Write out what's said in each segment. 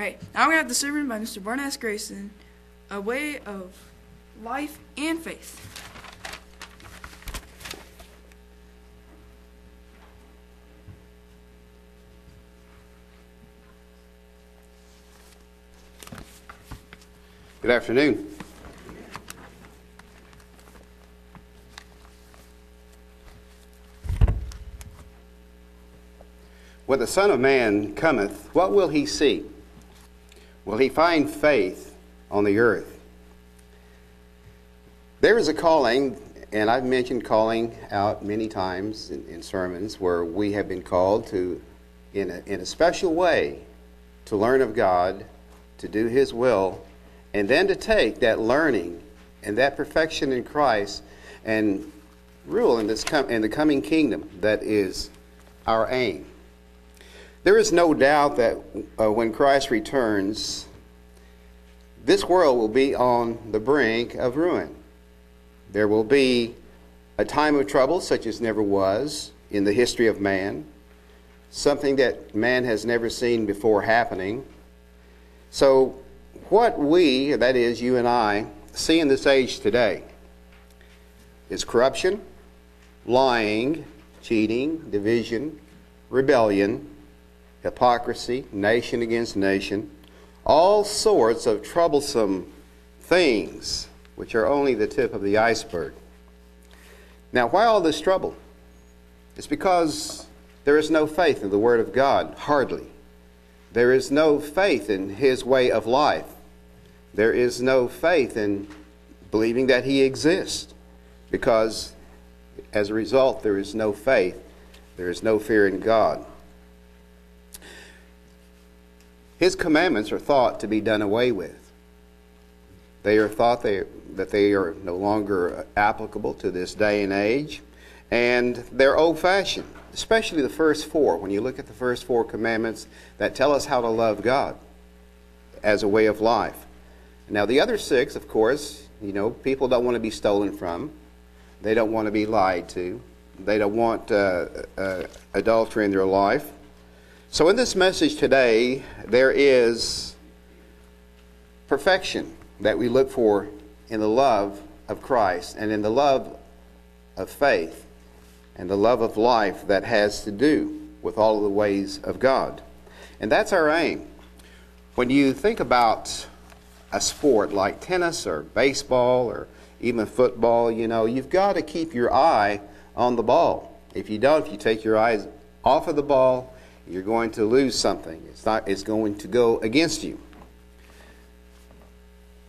Alright, now we have the sermon by Mr. Barnabas Grayson, A Way of Life and Faith. Good afternoon. When the Son of Man cometh, what will he see? Will he find faith on the earth? There is a calling, and I've mentioned calling out many times in, in sermons where we have been called to, in a, in a special way, to learn of God, to do His will, and then to take that learning and that perfection in Christ and rule in, this com- in the coming kingdom that is our aim. There is no doubt that uh, when Christ returns, this world will be on the brink of ruin. There will be a time of trouble such as never was in the history of man, something that man has never seen before happening. So, what we, that is, you and I, see in this age today is corruption, lying, cheating, division, rebellion, hypocrisy, nation against nation, all sorts of troublesome things which are only the tip of the iceberg. Now, why all this trouble? It's because there is no faith in the Word of God, hardly. There is no faith in His way of life. There is no faith in believing that He exists because, as a result, there is no faith. There is no fear in God. His commandments are thought to be done away with. They are thought they, that they are no longer applicable to this day and age, and they're old fashioned, especially the first four. When you look at the first four commandments that tell us how to love God as a way of life. Now, the other six, of course, you know, people don't want to be stolen from, they don't want to be lied to, they don't want uh, uh, adultery in their life. So, in this message today, there is perfection that we look for in the love of Christ and in the love of faith and the love of life that has to do with all of the ways of God. And that's our aim. When you think about a sport like tennis or baseball or even football, you know, you've got to keep your eye on the ball. If you don't, if you take your eyes off of the ball, you're going to lose something. It's not it's going to go against you.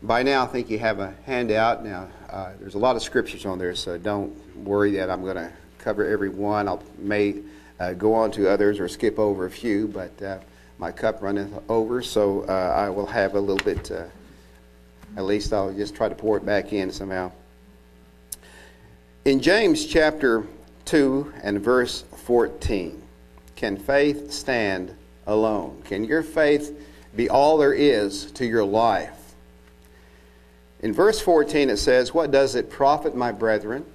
By now, I think you have a handout. Now, uh, there's a lot of scriptures on there, so don't worry that I'm going to cover every one. I may uh, go on to others or skip over a few, but uh, my cup runneth over, so uh, I will have a little bit. Uh, at least I'll just try to pour it back in somehow. In James chapter 2 and verse 14, can faith stand alone? Can your faith be all there is to your life? In verse 14 it says, What does it profit, my brethren,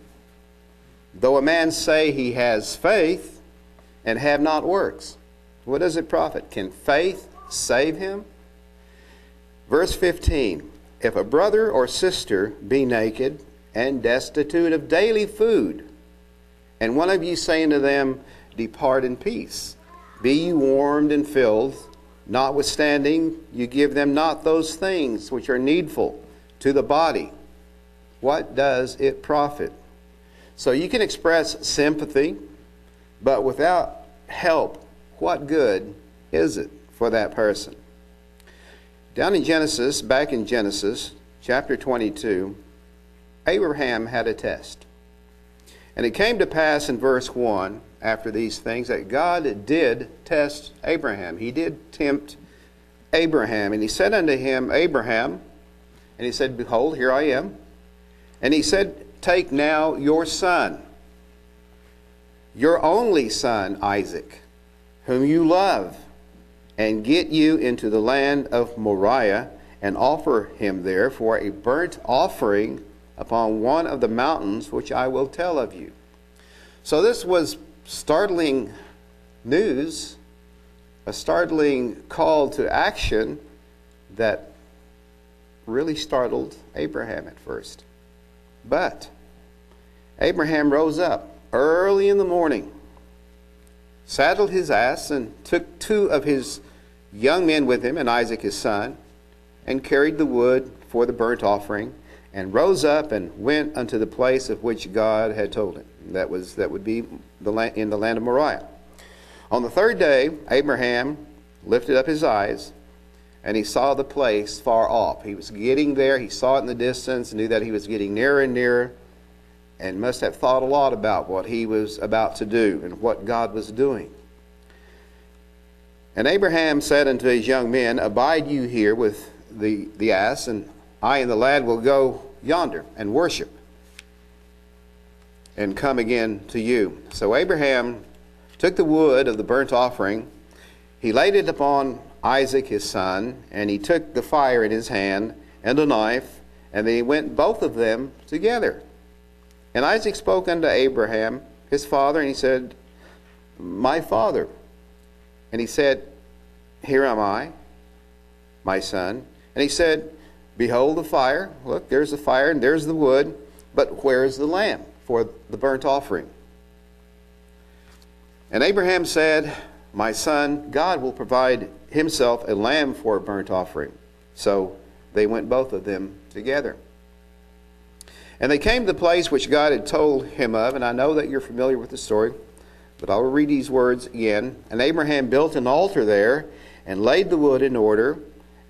though a man say he has faith and have not works? What does it profit? Can faith save him? Verse 15 If a brother or sister be naked and destitute of daily food, and one of you say unto them, Depart in peace, be you warmed and filled, notwithstanding you give them not those things which are needful to the body, what does it profit? So you can express sympathy, but without help, what good is it for that person? Down in Genesis, back in Genesis chapter 22, Abraham had a test. And it came to pass in verse 1 after these things that God did test Abraham. He did tempt Abraham. And he said unto him, Abraham, and he said, Behold, here I am. And he said, Take now your son, your only son, Isaac, whom you love, and get you into the land of Moriah, and offer him there for a burnt offering upon one of the mountains which I will tell of you. So this was startling news a startling call to action that really startled Abraham at first. But Abraham rose up early in the morning, saddled his ass, and took two of his young men with him, and Isaac his son, and carried the wood for the burnt offering, and rose up and went unto the place of which God had told him. That was that would be the land, in the land of Moriah. On the third day, Abraham lifted up his eyes, and he saw the place far off. He was getting there. He saw it in the distance, knew that he was getting nearer and nearer, and must have thought a lot about what he was about to do and what God was doing. And Abraham said unto his young men, Abide you here with the, the ass, and I and the lad will go yonder and worship and come again to you. So Abraham took the wood of the burnt offering, he laid it upon Isaac his son, and he took the fire in his hand and a knife, and they went both of them together. And Isaac spoke unto Abraham his father, and he said, My father. And he said, Here am I, my son. And he said, Behold the fire. Look, there's the fire, and there's the wood. But where is the lamb for the burnt offering? And Abraham said, My son, God will provide himself a lamb for a burnt offering. So they went both of them together. And they came to the place which God had told him of, and I know that you're familiar with the story, but I'll read these words again. And Abraham built an altar there, and laid the wood in order,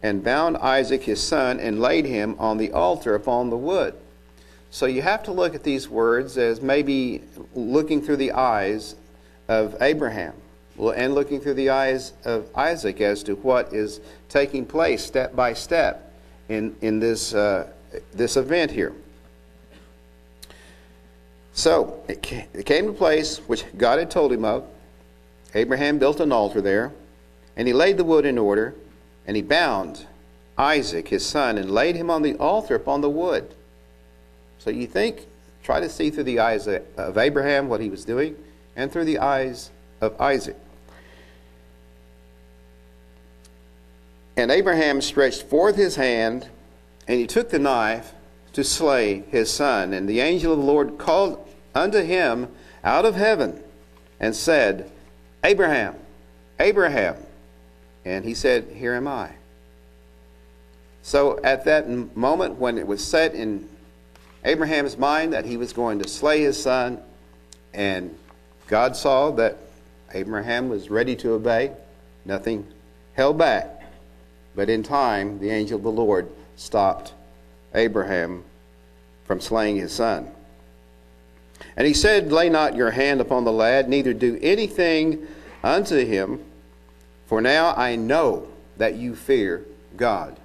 and bound Isaac his son, and laid him on the altar upon the wood. So you have to look at these words as maybe looking through the eyes of Abraham and looking through the eyes of Isaac as to what is taking place step by step in, in this, uh, this event here. So it came to a place which God had told him of. Abraham built an altar there, and he laid the wood in order, and he bound Isaac, his son, and laid him on the altar upon the wood. So you think, try to see through the eyes of Abraham what he was doing, and through the eyes of Isaac. And Abraham stretched forth his hand, and he took the knife to slay his son. And the angel of the Lord called unto him out of heaven and said, Abraham, Abraham. And he said, Here am I. So at that moment when it was set in Abraham's mind that he was going to slay his son, and God saw that Abraham was ready to obey, nothing held back. But in time, the angel of the Lord stopped Abraham from slaying his son. And he said, Lay not your hand upon the lad, neither do anything unto him, for now I know that you fear God.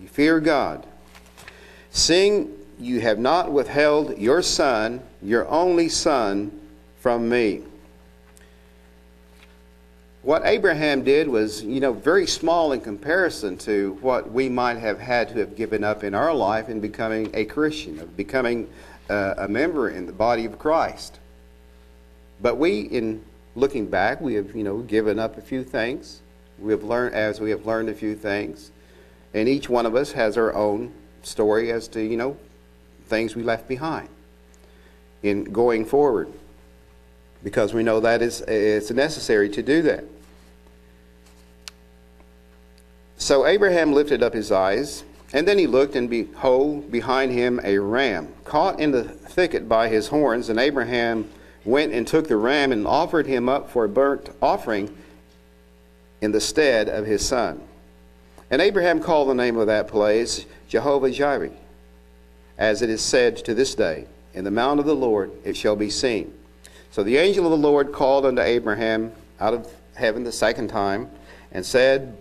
You fear God. Seeing you have not withheld your son, your only son, from me. What Abraham did was, you know, very small in comparison to what we might have had to have given up in our life in becoming a Christian, of becoming uh, a member in the body of Christ. But we, in looking back, we have, you know, given up a few things. We have learned, as we have learned a few things, and each one of us has our own story as to, you know, things we left behind in going forward, because we know that is it's necessary to do that. So Abraham lifted up his eyes and then he looked, and behold, behind him a ram, caught in the thicket by his horns. And Abraham went and took the ram and offered him up for a burnt offering in the stead of his son. And Abraham called the name of that place Jehovah Jireh, as it is said to this day, In the mount of the Lord it shall be seen. So the angel of the Lord called unto Abraham out of heaven the second time, and said,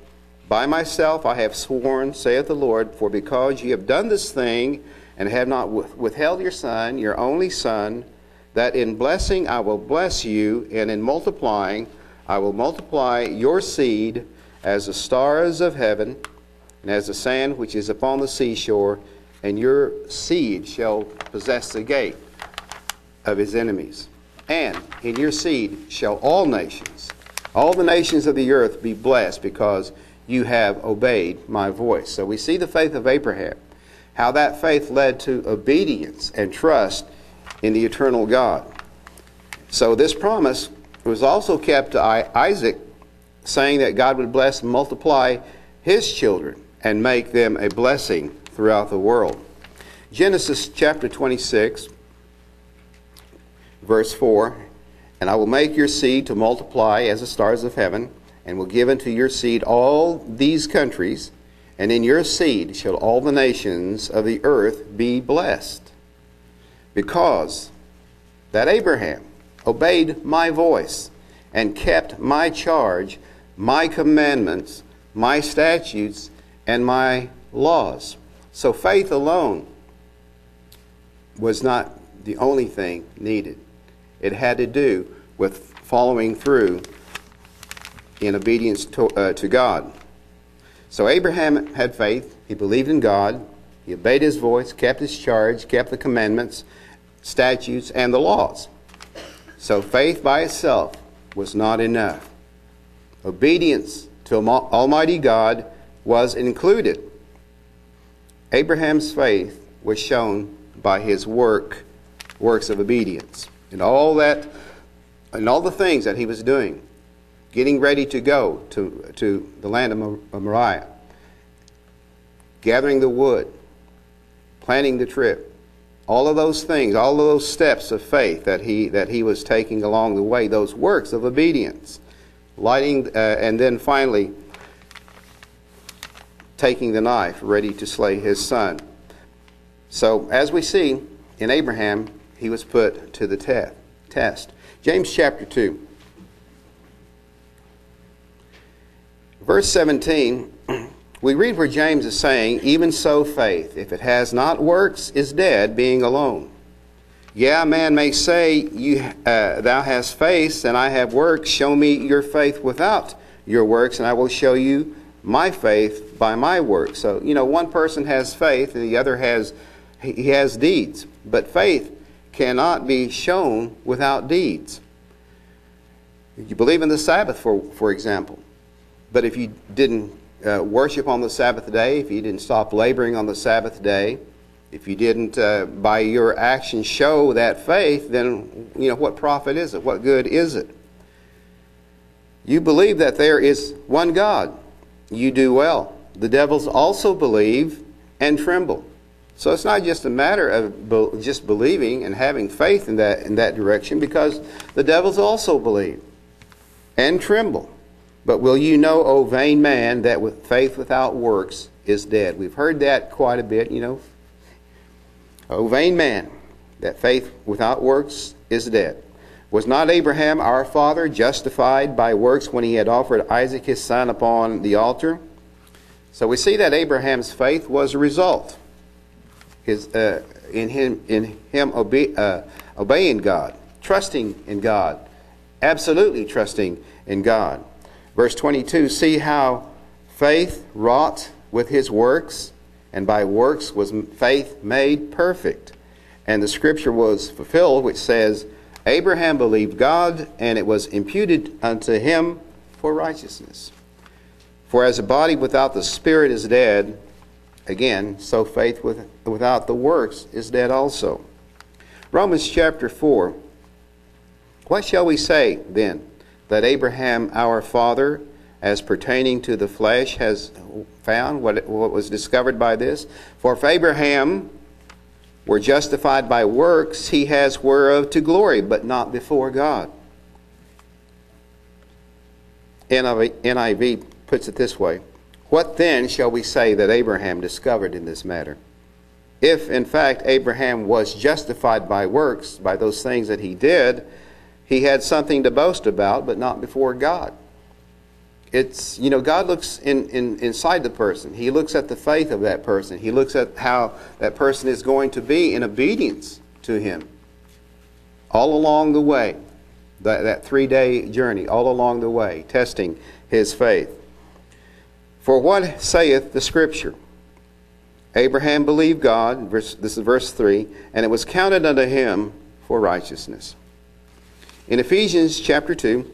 by myself I have sworn, saith the Lord, for because ye have done this thing, and have not withheld your son, your only son, that in blessing I will bless you, and in multiplying I will multiply your seed as the stars of heaven, and as the sand which is upon the seashore, and your seed shall possess the gate of his enemies. And in your seed shall all nations all the nations of the earth be blessed because you have obeyed my voice. So we see the faith of Abraham, how that faith led to obedience and trust in the eternal God. So this promise was also kept to Isaac, saying that God would bless and multiply his children and make them a blessing throughout the world. Genesis chapter 26, verse 4 And I will make your seed to multiply as the stars of heaven, and will give unto your seed all these countries, and in your seed shall all the nations of the earth be blessed. Because that Abraham obeyed my voice and kept my charge, my commandments, my statutes, and my laws. So faith alone was not the only thing needed. It had to do with following through in obedience to, uh, to God. So Abraham had faith. He believed in God. He obeyed his voice, kept his charge, kept the commandments, statutes, and the laws. So faith by itself was not enough. Obedience to Almighty God was included. Abraham's faith was shown by his work, works of obedience. And all that, and all the things that he was doing, getting ready to go to, to the land of Moriah, gathering the wood, planning the trip, all of those things, all of those steps of faith that he, that he was taking along the way, those works of obedience, lighting, uh, and then finally taking the knife, ready to slay his son. So, as we see in Abraham, he was put to the te- test. James chapter 2, verse 17, we read where James is saying, Even so, faith, if it has not works, is dead, being alone. Yeah, a man may say, you, uh, Thou hast faith, and I have works. Show me your faith without your works, and I will show you my faith by my works. So, you know, one person has faith, and the other has he has deeds. But faith cannot be shown without deeds. You believe in the Sabbath, for, for example. But if you didn't uh, worship on the Sabbath day, if you didn't stop laboring on the Sabbath day, if you didn't, uh, by your actions, show that faith, then, you know, what profit is it? What good is it? You believe that there is one God. You do well. The devils also believe and tremble. So it's not just a matter of be- just believing and having faith in that in that direction, because the devils also believe and tremble. But will you know, O vain man, that with faith without works is dead? We've heard that quite a bit, you know. O vain man, that faith without works is dead. Was not Abraham our father justified by works when he had offered Isaac his son upon the altar? So we see that Abraham's faith was a result his, uh, in him, in him obe- uh, obeying God, trusting in God, absolutely trusting in God. Verse 22 See how faith wrought with his works, and by works was faith made perfect. And the scripture was fulfilled, which says, Abraham believed God, and it was imputed unto him for righteousness. For as a body without the spirit is dead, Again, so faith with, without the works is dead also. Romans chapter 4. What shall we say then? That Abraham our father, as pertaining to the flesh, has found what, what was discovered by this? For if Abraham were justified by works, he has whereof to glory, but not before God. NIV puts it this way what then shall we say that Abraham discovered in this matter? If, in fact, Abraham was justified by works, by those things that he did, he had something to boast about, but not before God. It's, you know, God looks in, in, inside the person. He looks at the faith of that person. He looks at how that person is going to be in obedience to Him. All along the way, that, that three day journey, all along the way, testing his faith. For what saith the Scripture? Abraham believed God, verse, this is verse 3, and it was counted unto him for righteousness. In Ephesians chapter 2,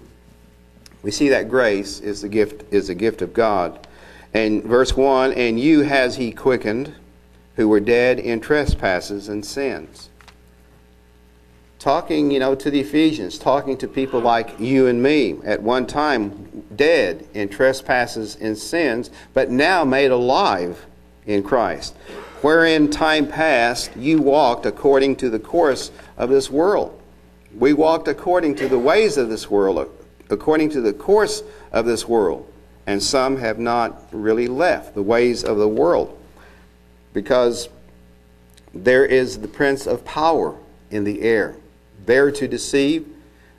We see that grace is the gift is a gift of God. And verse 1, and you has he quickened who were dead in trespasses and sins. Talking, you know, to the Ephesians, talking to people like you and me, at one time dead in trespasses and sins, but now made alive in Christ. Wherein time past you walked according to the course of this world. We walked according to the ways of this world, according to the course of this world. And some have not really left the ways of the world because there is the prince of power in the air, there to deceive,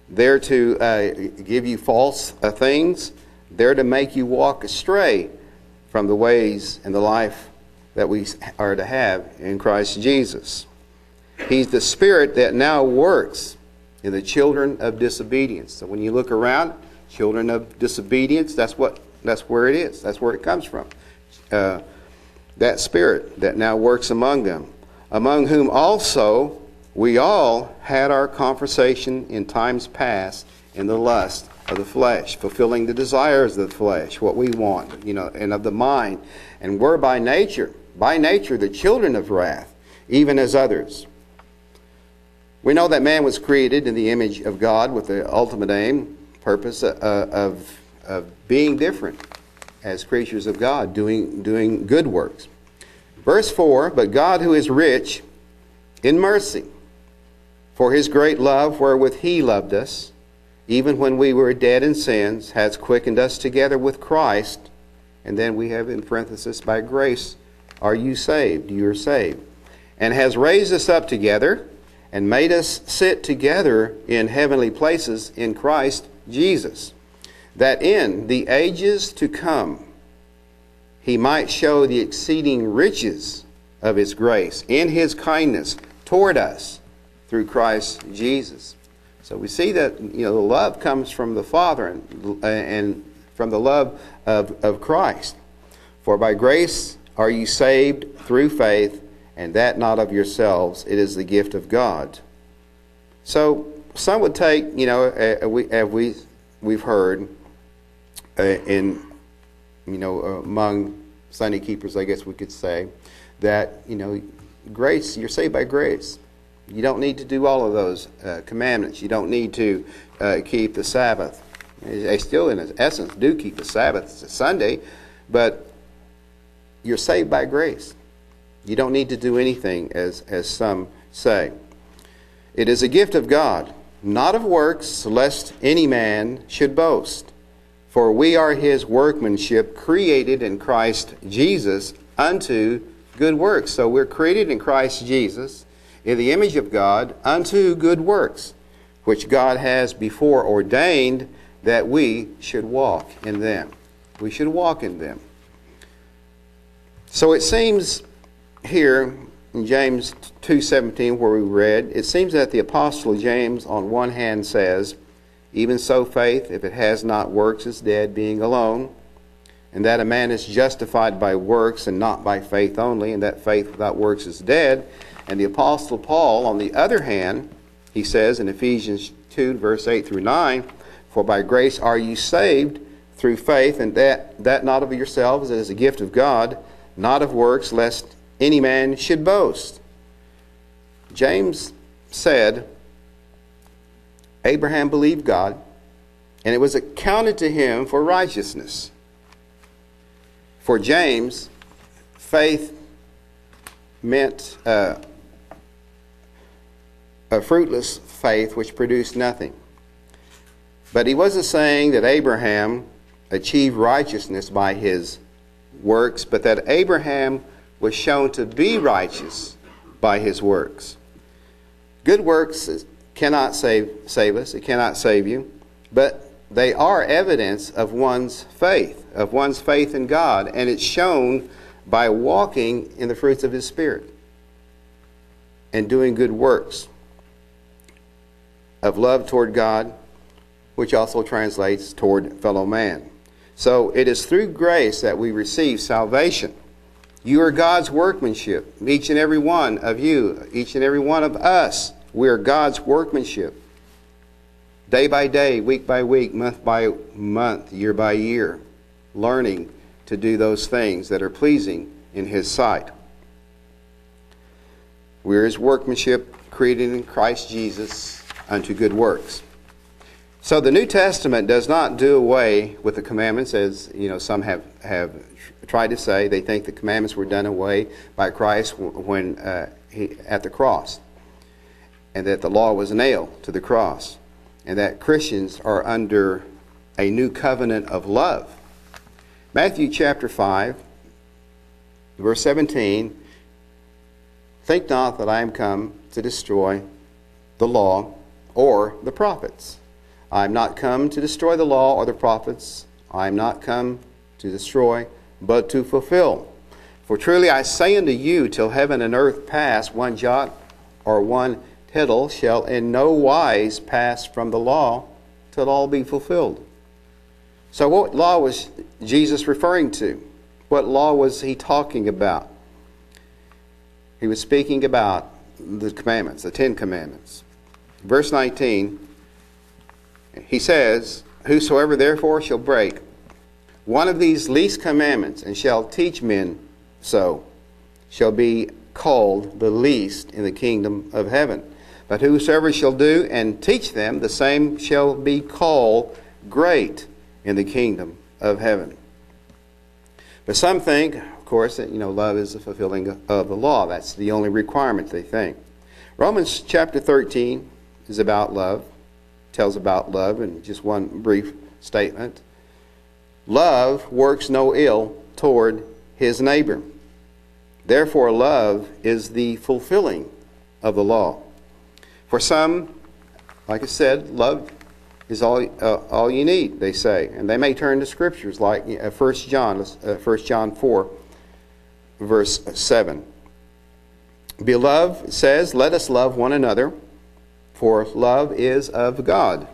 there to uh, give you false uh, things, there to make you walk astray from the ways and the life that we are to have in Christ Jesus. He's the spirit that now works in the children of disobedience. So when you look around, children of disobedience, that's what that's where it is. That's where it comes from. Uh, that spirit that now works among them, among whom also we all had our conversation in times past in the lust of the flesh, fulfilling the desires of the flesh, what we want, you know, and of the mind, and were by nature, by nature, the children of wrath, even as others. We know that man was created in the image of God with the ultimate aim, purpose uh, of, of being different as creatures of God, doing, doing good works. Verse 4 But God, who is rich in mercy, for his great love wherewith he loved us, even when we were dead in sins, has quickened us together with Christ. And then we have in parenthesis, by grace are you saved. You are saved. And has raised us up together and made us sit together in heavenly places in Christ Jesus, that in the ages to come he might show the exceeding riches of his grace in his kindness toward us through Christ Jesus. So we see that you know the love comes from the Father and, and from the love of, of Christ. For by grace are you saved through faith, and that not of yourselves, it is the gift of God. So some would take, you know, uh, we, as we, we've heard uh, in, you know, among Sunday keepers, I guess we could say, that, you know, grace, you're saved by grace. You don't need to do all of those uh, commandments. You don't need to uh, keep the Sabbath. They still, in essence, do keep the Sabbath. It's Sunday, but you're saved by grace. You don't need to do anything, as, as some say. It is a gift of God, not of works, lest any man should boast. For we are his workmanship, created in Christ Jesus unto good works. So we're created in Christ Jesus in the image of God unto good works, which God has before ordained that we should walk in them. We should walk in them. So it seems here in James 2:17 where we read, it seems that the apostle James on one hand says, even so faith if it has not works is dead being alone, and that a man is justified by works and not by faith only, and that faith without works is dead. And the Apostle Paul, on the other hand, he says in Ephesians 2, verse 8 through 9, For by grace are you saved through faith, and that, that not of yourselves, it is a gift of God, not of works, lest any man should boast. James said, Abraham believed God, and it was accounted to him for righteousness. For James, faith meant uh, a fruitless faith which produced nothing. But he wasn't saying that Abraham achieved righteousness by his works, but that Abraham was shown to be righteous by his works. Good works cannot save, save us, it cannot save you, but they are evidence of one's faith, of one's faith in God, and it's shown by walking in the fruits of His Spirit and doing good works of love toward God, which also translates toward fellow man. So it is through grace that we receive salvation. You are God's workmanship, each and every one of you, each and every one of us. We are God's workmanship. day by day, week by week, month by month, year by year, learning to do those things that are pleasing in His sight. We are His workmanship, created in Christ Jesus unto good works. So the New Testament does not do away with the commandments, as you know some have have tried to say. They think the commandments were done away by Christ when uh, he, at the cross, and that the law was nailed to the cross, and that Christians are under a new covenant of love. Matthew chapter five, verse seventeen. Think not that I am come to destroy the law or the prophets. I am not come to destroy the law or the prophets. I am not come to destroy, but to fulfill. For truly I say unto you, till heaven and earth pass, one jot or one tittle shall in no wise pass from the law till all be fulfilled. So, what law was Jesus referring to? What law was he talking about? He was speaking about the commandments, the Ten Commandments. Verse 19 he says, Whosoever therefore shall break one of these least commandments and shall teach men so, shall be called the least in the kingdom of heaven. But whosoever shall do and teach them, the same shall be called great in the kingdom of heaven. But some think, of course, that you know love is the fulfilling of the law. That's the only requirement they think. Romans chapter 13 is about love tells about love in just one brief statement. Love works no ill toward his neighbor. Therefore, love is the fulfilling of the law. For some, like I said, love is all, uh, all you need, they say. And they may turn to scriptures like uh, 1 John, uh, 1 John 4, verse 7. Beloved says, Let us love one another for love is of God.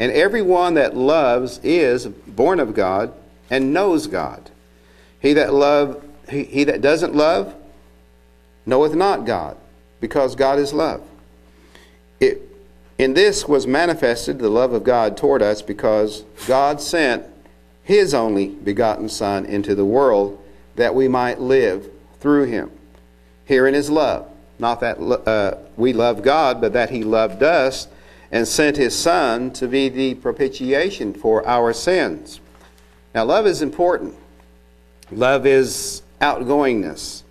And everyone that loves is born of God and knows God. He that love he, he that doesn't love knoweth not God, because God is love. It, in this was manifested the love of God toward us, because God sent his only begotten Son into the world that we might live through him. Herein is love not that uh, we love God, but that He loved us and sent His Son to be the propitiation for our sins. Now, love is important. Love is outgoingness,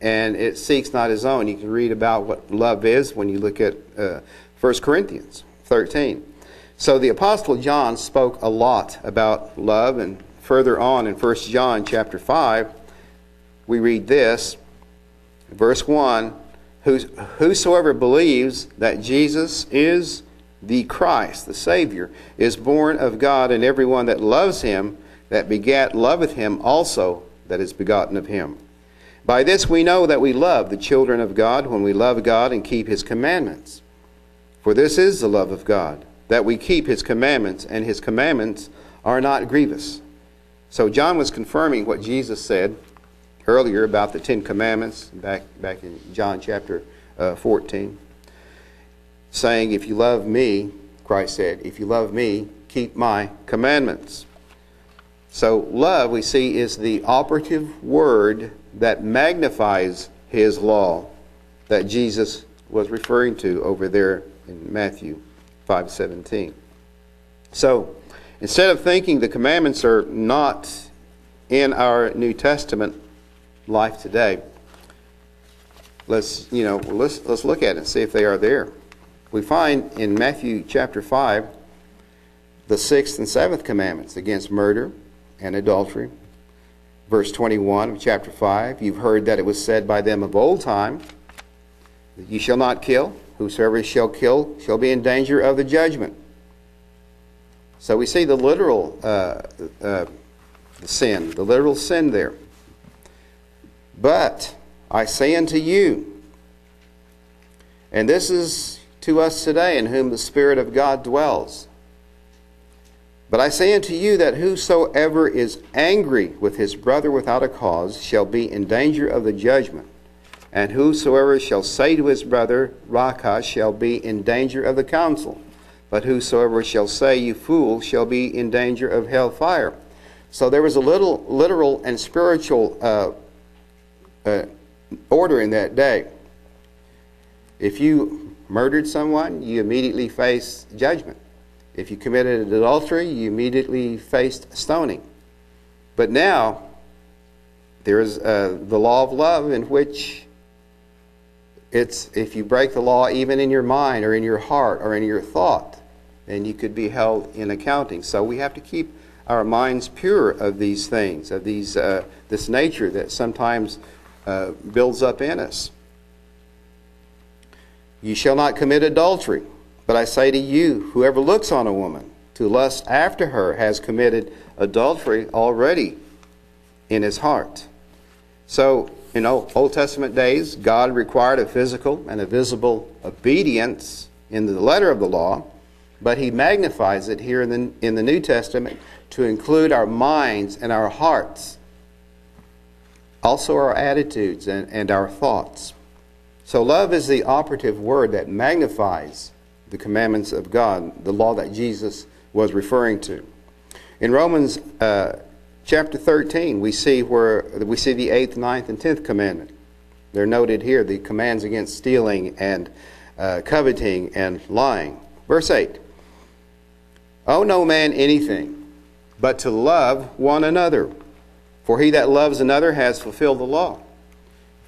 and it seeks not His own. You can read about what love is when you look at uh, 1 Corinthians 13. So the Apostle John spoke a lot about love, and further on in 1 John chapter 5, we read this, verse 1 Whosoever believes that Jesus is the Christ, the Savior, is born of God, and everyone that loves him, that begat, loveth him also that is begotten of him. By this we know that we love the children of God when we love God and keep his commandments. For this is the love of God, that we keep his commandments, and his commandments are not grievous. So John was confirming what Jesus said earlier about the Ten Commandments, back, back in John chapter uh, 14, saying, If you love me, Christ said, if you love me, keep my commandments. So, love, we see, is the operative word that magnifies his law that Jesus was referring to over there in Matthew 5:17. So, instead of thinking the commandments are not in our New Testament, life today. Let's, you know, let's, let's look at it and see if they are there. We find in Matthew chapter 5 the sixth and seventh commandments against murder and adultery. Verse 21 of chapter 5 You've heard that it was said by them of old time, You shall not kill. Whosoever shall kill shall be in danger of the judgment. So we see the literal uh, uh, sin, the literal sin there. But I say unto you, and this is to us today in whom the Spirit of God dwells. But I say unto you that whosoever is angry with his brother without a cause shall be in danger of the judgment. And whosoever shall say to his brother, Raca, shall be in danger of the council. but whosoever shall say, You fool, shall be in danger of hell fire. So there was a little literal and spiritual uh, uh, order in that day. If you murdered someone, you immediately face judgment. If you committed adultery, you immediately faced stoning. But now, there is uh, the law of love in which it's if you break the law even in your mind or in your heart or in your thought, then you could be held in accounting. So we have to keep our minds pure of these things, of these uh, this nature that sometimes uh, builds up in us. You shall not commit adultery. But I say to you, whoever looks on a woman to lust after her has committed adultery already in his heart. So, in Old Testament days, God required a physical and a visible obedience in the letter of the law, but he magnifies it here in the, in the New Testament to include our minds and our hearts, also our attitudes and, and our thoughts. So, love is the operative word that magnifies the commandments of God, the law that Jesus was referring to. In Romans uh, chapter 13, we see where we see the eighth, ninth, and tenth commandment. They're noted here, the commands against stealing and uh, coveting and lying. Verse 8 Owe no man anything, but to love one another. For he that loves another has fulfilled the law.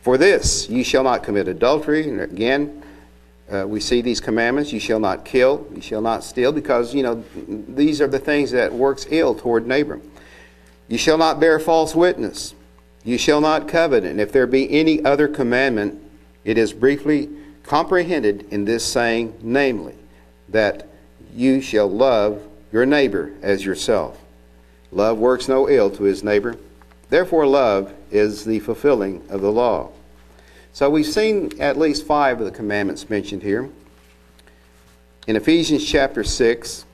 For this, ye shall not commit adultery. And again, uh, we see these commandments you shall not kill you shall not steal because you know these are the things that works ill toward neighbor. You shall not bear false witness. You shall not covet. And if there be any other commandment it is briefly comprehended in this saying namely that you shall love your neighbor as yourself. Love works no ill to his neighbor. Therefore love is the fulfilling of the law so we've seen at least five of the commandments mentioned here. In Ephesians chapter 6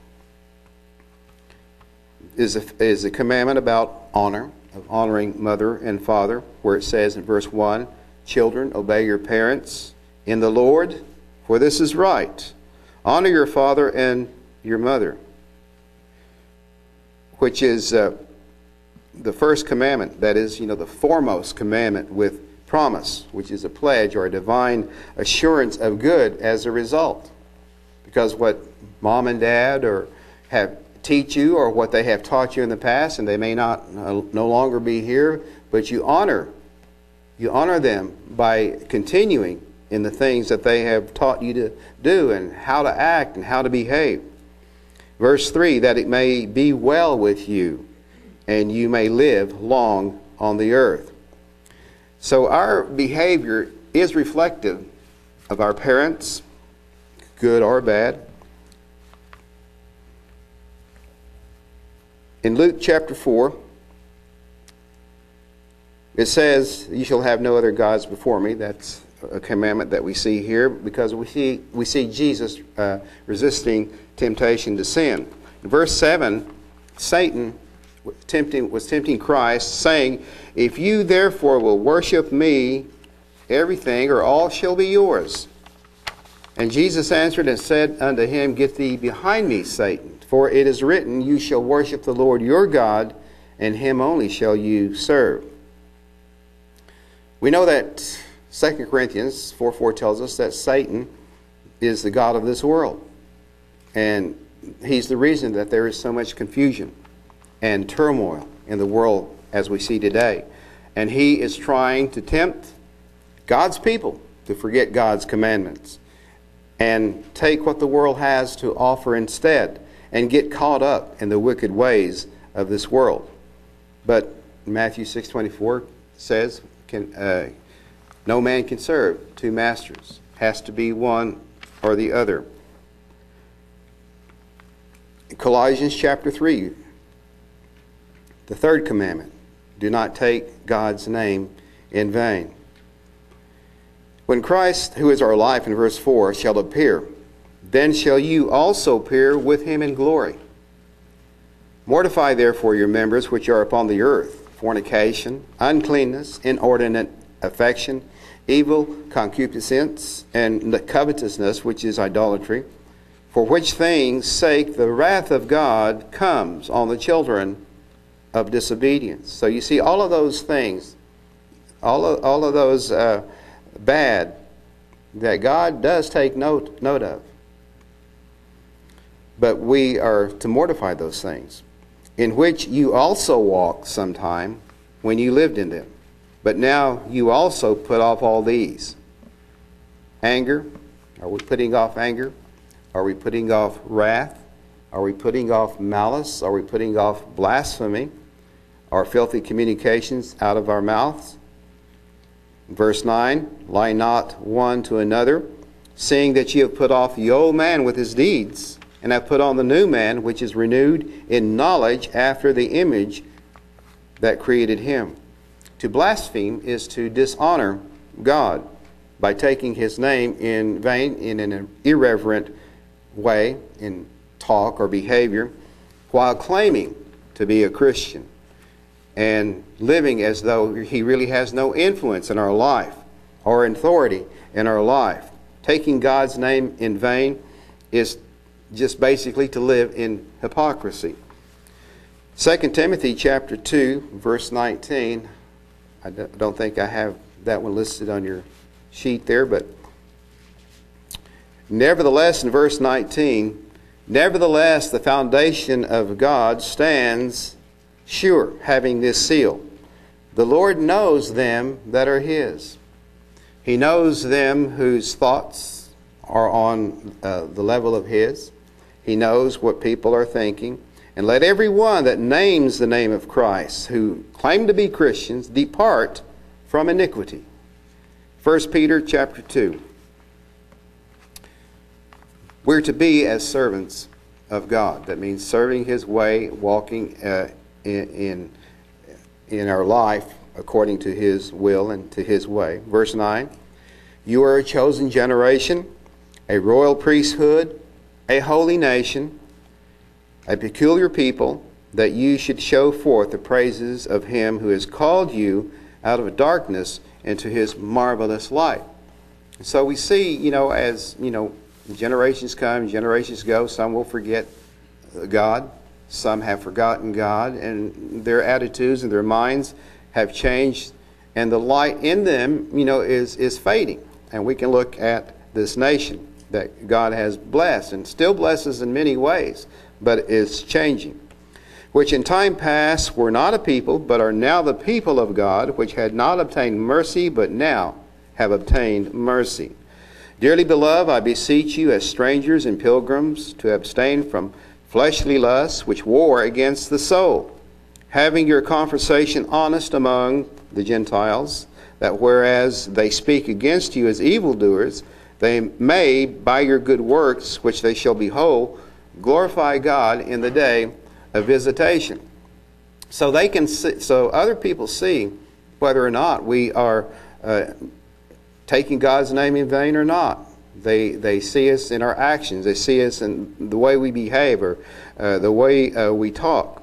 is a, is a commandment about honor, of honoring mother and father, where it says in verse 1 Children, obey your parents in the Lord, for this is right. Honor your father and your mother, which is uh, the first commandment, that is, you know, the foremost commandment with promise, which is a pledge or a divine assurance of good as a result. Because what mom and dad or have teach you or what they have taught you in the past, and they may not uh, no longer be here, but you honor you honor them by continuing in the things that they have taught you to do and how to act and how to behave. Verse 3 that it may be well with you and you may live long on the earth. So our behavior is reflective of our parents, good or bad. In Luke chapter 4, it says, You shall have no other gods before me. That's a commandment that we see here because we see, we see Jesus uh, resisting temptation to sin. In verse 7, Satan tempting, was tempting Christ, saying, If you therefore will worship me, everything or all shall be yours. And Jesus answered and said unto him, Get thee behind me, Satan, for it is written, You shall worship the Lord your God, and him only shall you serve. We know that 2 Corinthians 4 4 tells us that Satan is the God of this world. And he's the reason that there is so much confusion and turmoil in the world as we see today. And he is trying to tempt God's people to forget God's commandments and take what the world has to offer instead and get caught up in the wicked ways of this world. But Matthew 6:24 says, can, uh, "No man can serve two masters; has to be one or the other." Colossians chapter 3 the third commandment do not take God's name in vain. When Christ, who is our life in verse 4, shall appear, then shall you also appear with him in glory. Mortify therefore your members which are upon the earth fornication, uncleanness, inordinate affection, evil concupiscence, and covetousness, which is idolatry. for which things sake the wrath of God comes on the children of disobedience. So you see, all of those things, all of, all of those uh, bad, that God does take note, note of. But we are to mortify those things, in which you also walked sometime when you lived in them. But now you also put off all these anger. Are we putting off anger? Are we putting off wrath? Are we putting off malice? Are we putting off blasphemy? Are filthy communications out of our mouths? Verse 9 Lie not one to another, seeing that ye have put off the old man with his deeds, and have put on the new man, which is renewed in knowledge after the image that created him. To blaspheme is to dishonor God by taking his name in vain, in an irreverent way, in talk or behavior, while claiming to be a Christian and living as though he really has no influence in our life or authority in our life. Taking God's name in vain is just basically to live in hypocrisy. 2 Timothy chapter 2 verse 19 I don't think I have that one listed on your sheet there but nevertheless in verse 19 nevertheless the foundation of God stands sure, having this seal. The Lord knows them that are His. He knows them whose thoughts are on uh, the level of His. He knows what people are thinking. And let every one that names the name of Christ, who claim to be Christians, depart from iniquity. 1 Peter chapter 2. We're to be as servants of God. That means serving His way, walking uh, in, in, in our life according to his will and to his way. Verse 9 You are a chosen generation, a royal priesthood, a holy nation, a peculiar people, that you should show forth the praises of him who has called you out of darkness into his marvelous light. So we see, you know, as, you know, generations come, generations go, some will forget God, some have forgotten God, and their attitudes and their minds have changed, and the light in them, you know, is, is fading. And we can look at this nation that God has blessed and still blesses in many ways, but is changing. Which in time past were not a people, but are now the people of God, which had not obtained mercy, but now have obtained mercy. Dearly beloved, I beseech you, as strangers and pilgrims, to abstain from fleshly lusts which war against the soul, having your conversation honest among the Gentiles, that whereas they speak against you as evildoers, they may, by your good works, which they shall behold, glorify God in the day of visitation. So they can see, so other people see whether or not we are uh, taking God's name in vain or not. They, they see us in our actions. They see us in the way we behave or uh, the way uh, we talk.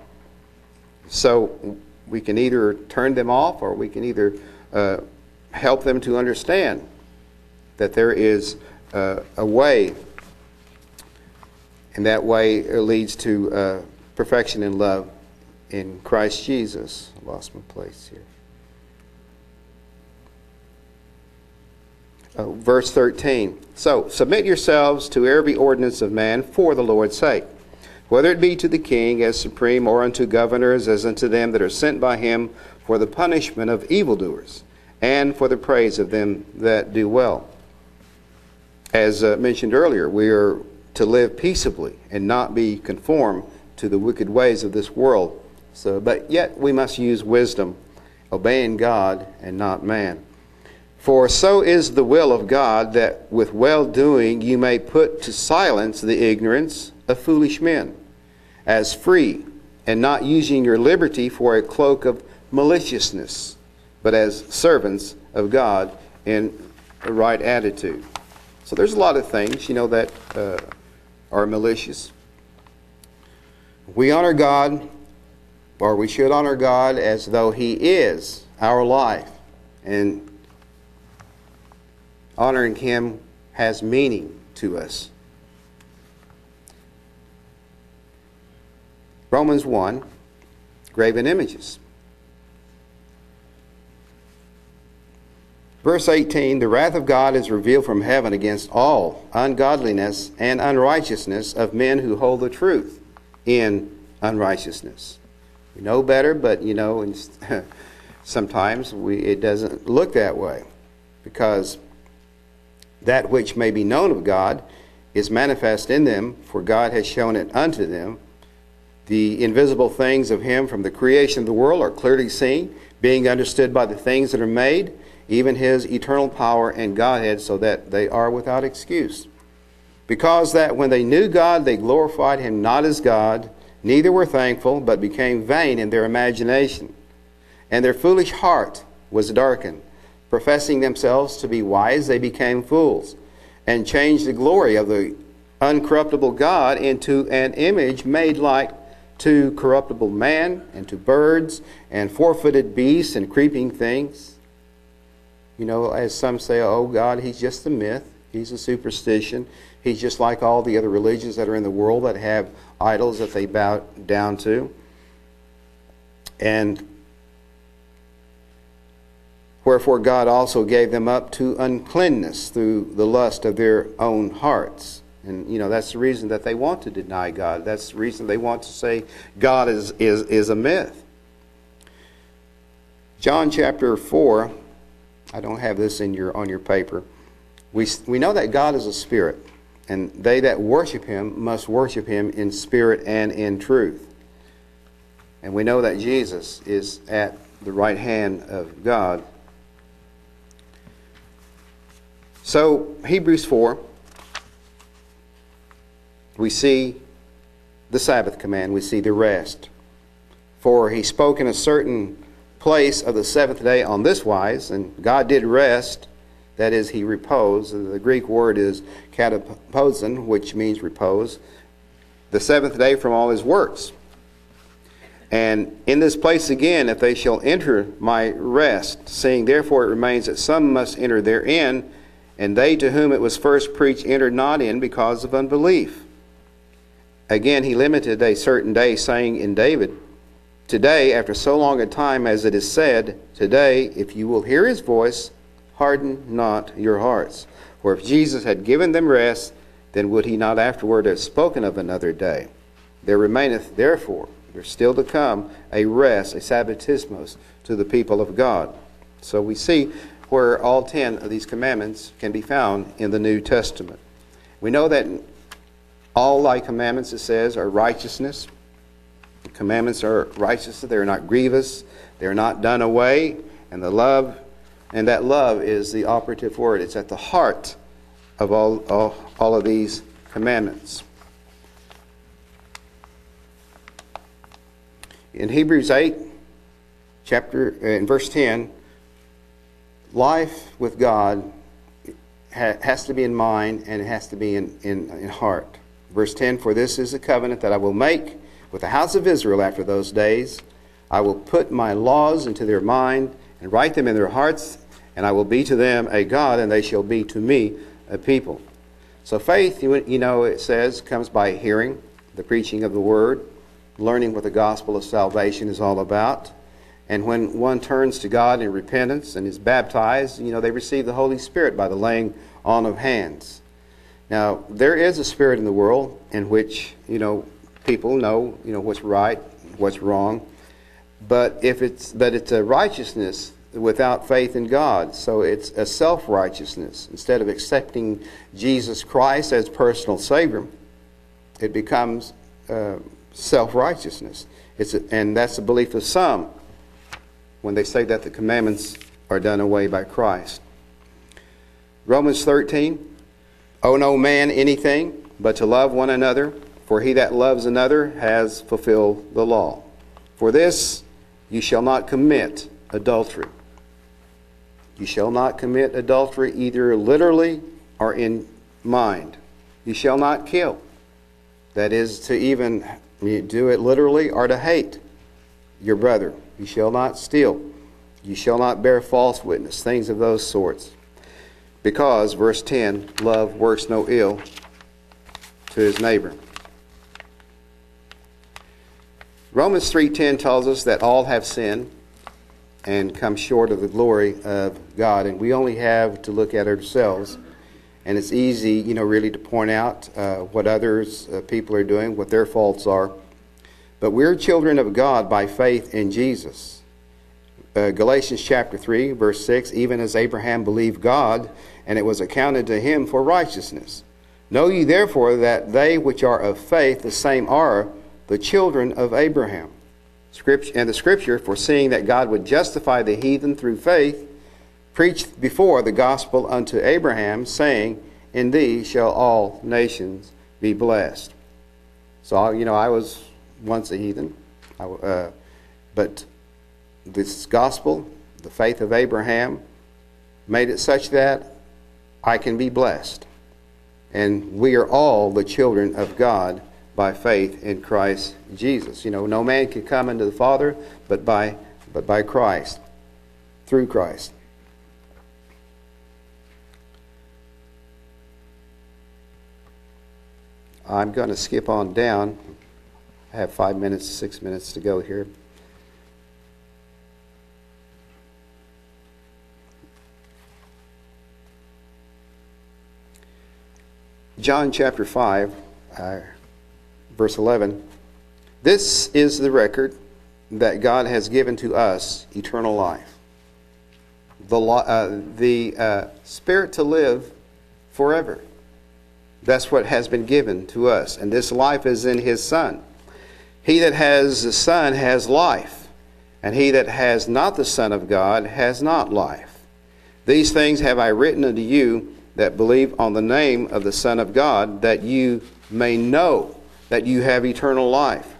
So we can either turn them off or we can either uh, help them to understand that there is uh, a way, and that way leads to uh, perfection in love in Christ Jesus. I lost my place here. Uh, verse 13. So, submit yourselves to every ordinance of man for the Lord's sake, whether it be to the king as supreme, or unto governors as unto them that are sent by him for the punishment of evildoers, and for the praise of them that do well. As uh, mentioned earlier, we are to live peaceably and not be conformed to the wicked ways of this world. So, but yet we must use wisdom, obeying God and not man. For so is the will of God that with well doing you may put to silence the ignorance of foolish men, as free, and not using your liberty for a cloak of maliciousness, but as servants of God in a right attitude. So there's a lot of things, you know, that uh, are malicious. We honor God, or we should honor God as though He is our life. And honoring Him has meaning to us. Romans 1, graven images. Verse 18 The wrath of God is revealed from heaven against all ungodliness and unrighteousness of men who hold the truth in unrighteousness. We know better, but you know, sometimes we, it doesn't look that way because that which may be known of God is manifest in them, for God has shown it unto them. The invisible things of Him from the creation of the world are clearly seen, being understood by the things that are made even his eternal power and Godhead, so that they are without excuse. Because that when they knew God, they glorified him not as God, neither were thankful, but became vain in their imagination. And their foolish heart was darkened. Professing themselves to be wise, they became fools, and changed the glory of the uncorruptible God into an image made like to corruptible man, and to birds, and four footed beasts, and creeping things you know, as some say, oh, God, he's just a myth. He's a superstition. He's just like all the other religions that are in the world that have idols that they bow down to. And wherefore God also gave them up to uncleanness through the lust of their own hearts. And you know that's the reason that they want to deny God. That's the reason they want to say God is is is a myth. John chapter 4 I don't have this in your on your paper. We we know that God is a spirit, and they that worship him must worship him in spirit and in truth. And we know that Jesus is at the right hand of God. So, Hebrews 4, we see the Sabbath command, we see the rest. For he spoke in a certain place of the seventh day on this wise, and God did rest, that is, he reposed. The Greek word is kataposin, which means repose, the seventh day from all his works. And in this place again, if they shall enter my rest, seeing therefore it remains that some must enter therein, and they to whom it was first preached entered not in because of unbelief. Again, he limited a certain day, saying in David, Today, after so long a time as it is said, Today, if you will hear his voice, harden not your hearts. For if Jesus had given them rest, then would he not afterward have spoken of another day? There remaineth, therefore, there's still to come a rest, a sabbatismos, to the people of God. So we see where all ten of these commandments can be found in the New Testament. We know that all thy commandments, it says, are righteousness, the commandments are righteous, they're not grievous, they're not done away, and the love, and that love is the operative word. It's at the heart of all, all, all of these commandments. In Hebrews 8, chapter, uh, in verse 10, life with God has to be in mind and it has to be in, in, in heart. Verse 10 For this is the covenant that I will make with the house of Israel after those days. I will put my laws into their mind and write them in their hearts, and I will be to them a God, and they shall be to me a people. So faith, you know, it says, comes by hearing the preaching of the word, learning what the gospel of salvation is all about. And when one turns to God in repentance and is baptized, you know, they receive the Holy Spirit by the laying on of hands. Now, there is a spirit in the world in which, you know, people know, you know, what's right, what's wrong. But if it's but it's a righteousness without faith in God. So it's a self righteousness. Instead of accepting Jesus Christ as personal Savior, it becomes uh, self righteousness. It's a, and that's the belief of some when they say that the commandments are done away by Christ. Romans 13, owe no man anything but to love one another for he that loves another has fulfilled the law. For this you shall not commit adultery. You shall not commit adultery either literally or in mind. You shall not kill. That is to even do it literally or to hate your brother. You shall not steal. You shall not bear false witness. Things of those sorts. Because, verse 10, love works no ill to his neighbor. Romans 3:10 tells us that all have sinned and come short of the glory of God, and we only have to look at ourselves. And it's easy, you know, really to point out uh, what others uh, people are doing, what their faults are. But we're children of God by faith in Jesus. Uh, Galatians chapter 3, verse 6 Even as Abraham believed God, and it was accounted to him for righteousness. Know ye therefore that they which are of faith, the same are the children of Abraham. Scripture, and the scripture, foreseeing that God would justify the heathen through faith, preached before the gospel unto Abraham, saying, In thee shall all nations be blessed. So, you know, I was once a heathen, uh, but this gospel, the faith of Abraham, made it such that I can be blessed. And we are all the children of God by faith in Christ Jesus. You know, no man can come unto the Father but by but by Christ, through Christ. I'm going to skip on down. I have five minutes, six minutes to go here. John chapter 5. Uh, verse 11 This is the record that God has given to us eternal life, the, uh, the uh, Spirit to live forever. That's what has been given to us, and this life is in His Son. He that has the Son has life, and he that has not the Son of God has not life. These things have I written unto you that believe on the name of the Son of God, that you may know that you have eternal life,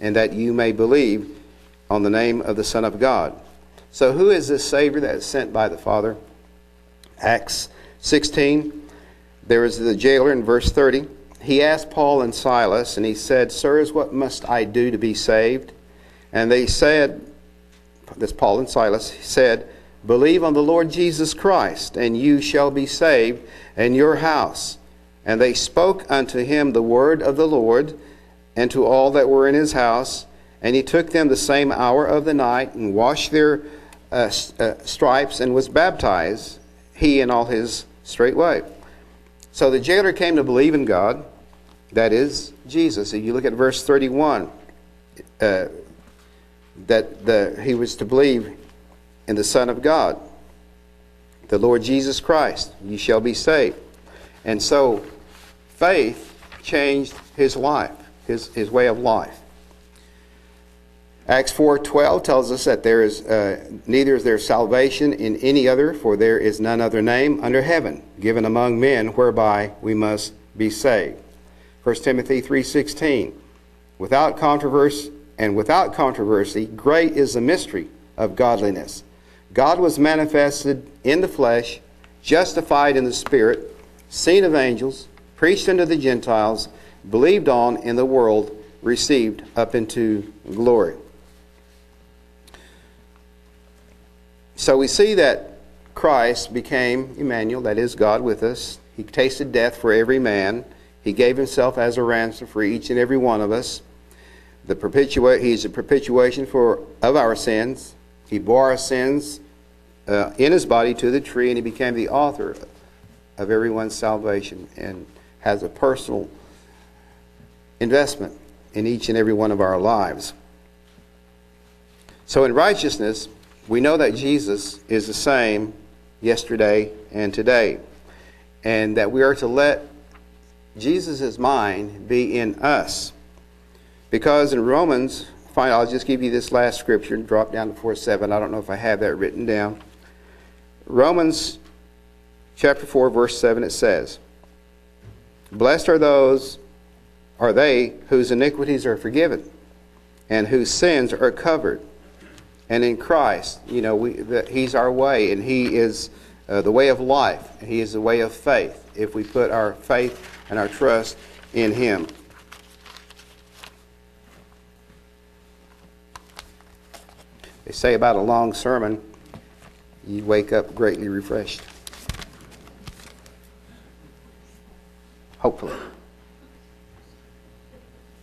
and that you may believe on the name of the Son of God. So, who is this Savior that is sent by the Father? Acts 16, there is the jailer in verse 30. He asked Paul and Silas, and he said, Sirs, what must I do to be saved? And they said, this Paul and Silas said, Believe on the Lord Jesus Christ, and you shall be saved, and your house. And they spoke unto him the word of the Lord, and to all that were in his house. And he took them the same hour of the night, and washed their uh, uh, stripes, and was baptized, he and all his straightway. So the jailer came to believe in God, that is, Jesus. If you look at verse 31, uh, that the, he was to believe in the Son of God, the Lord Jesus Christ. You shall be saved. And so faith changed his life, his, his way of life. Acts 4:12 tells us that there is uh, neither is there salvation in any other, for there is none other name under heaven given among men whereby we must be saved. 1 Timothy 3:16 Without controversy and without controversy great is the mystery of godliness. God was manifested in the flesh, justified in the spirit, seen of angels, preached unto the Gentiles, believed on in the world, received up into glory. So we see that Christ became Emmanuel, that is, God with us. He tasted death for every man. He gave himself as a ransom for each and every one of us. The perpetua- he's a perpetuation for of our sins. He bore our sins uh, in his body to the tree, and he became the author of everyone's salvation. And has a personal investment in each and every one of our lives. So, in righteousness, we know that Jesus is the same yesterday and today, and that we are to let Jesus' mind be in us. Because in Romans, fine, I'll just give you this last scripture and drop down to 4 7. I don't know if I have that written down. Romans chapter 4, verse 7, it says, Blessed are those, are they whose iniquities are forgiven and whose sins are covered. And in Christ, you know, we, the, He's our way, and He is uh, the way of life. And He is the way of faith if we put our faith and our trust in Him. They say about a long sermon, you wake up greatly refreshed. hopefully.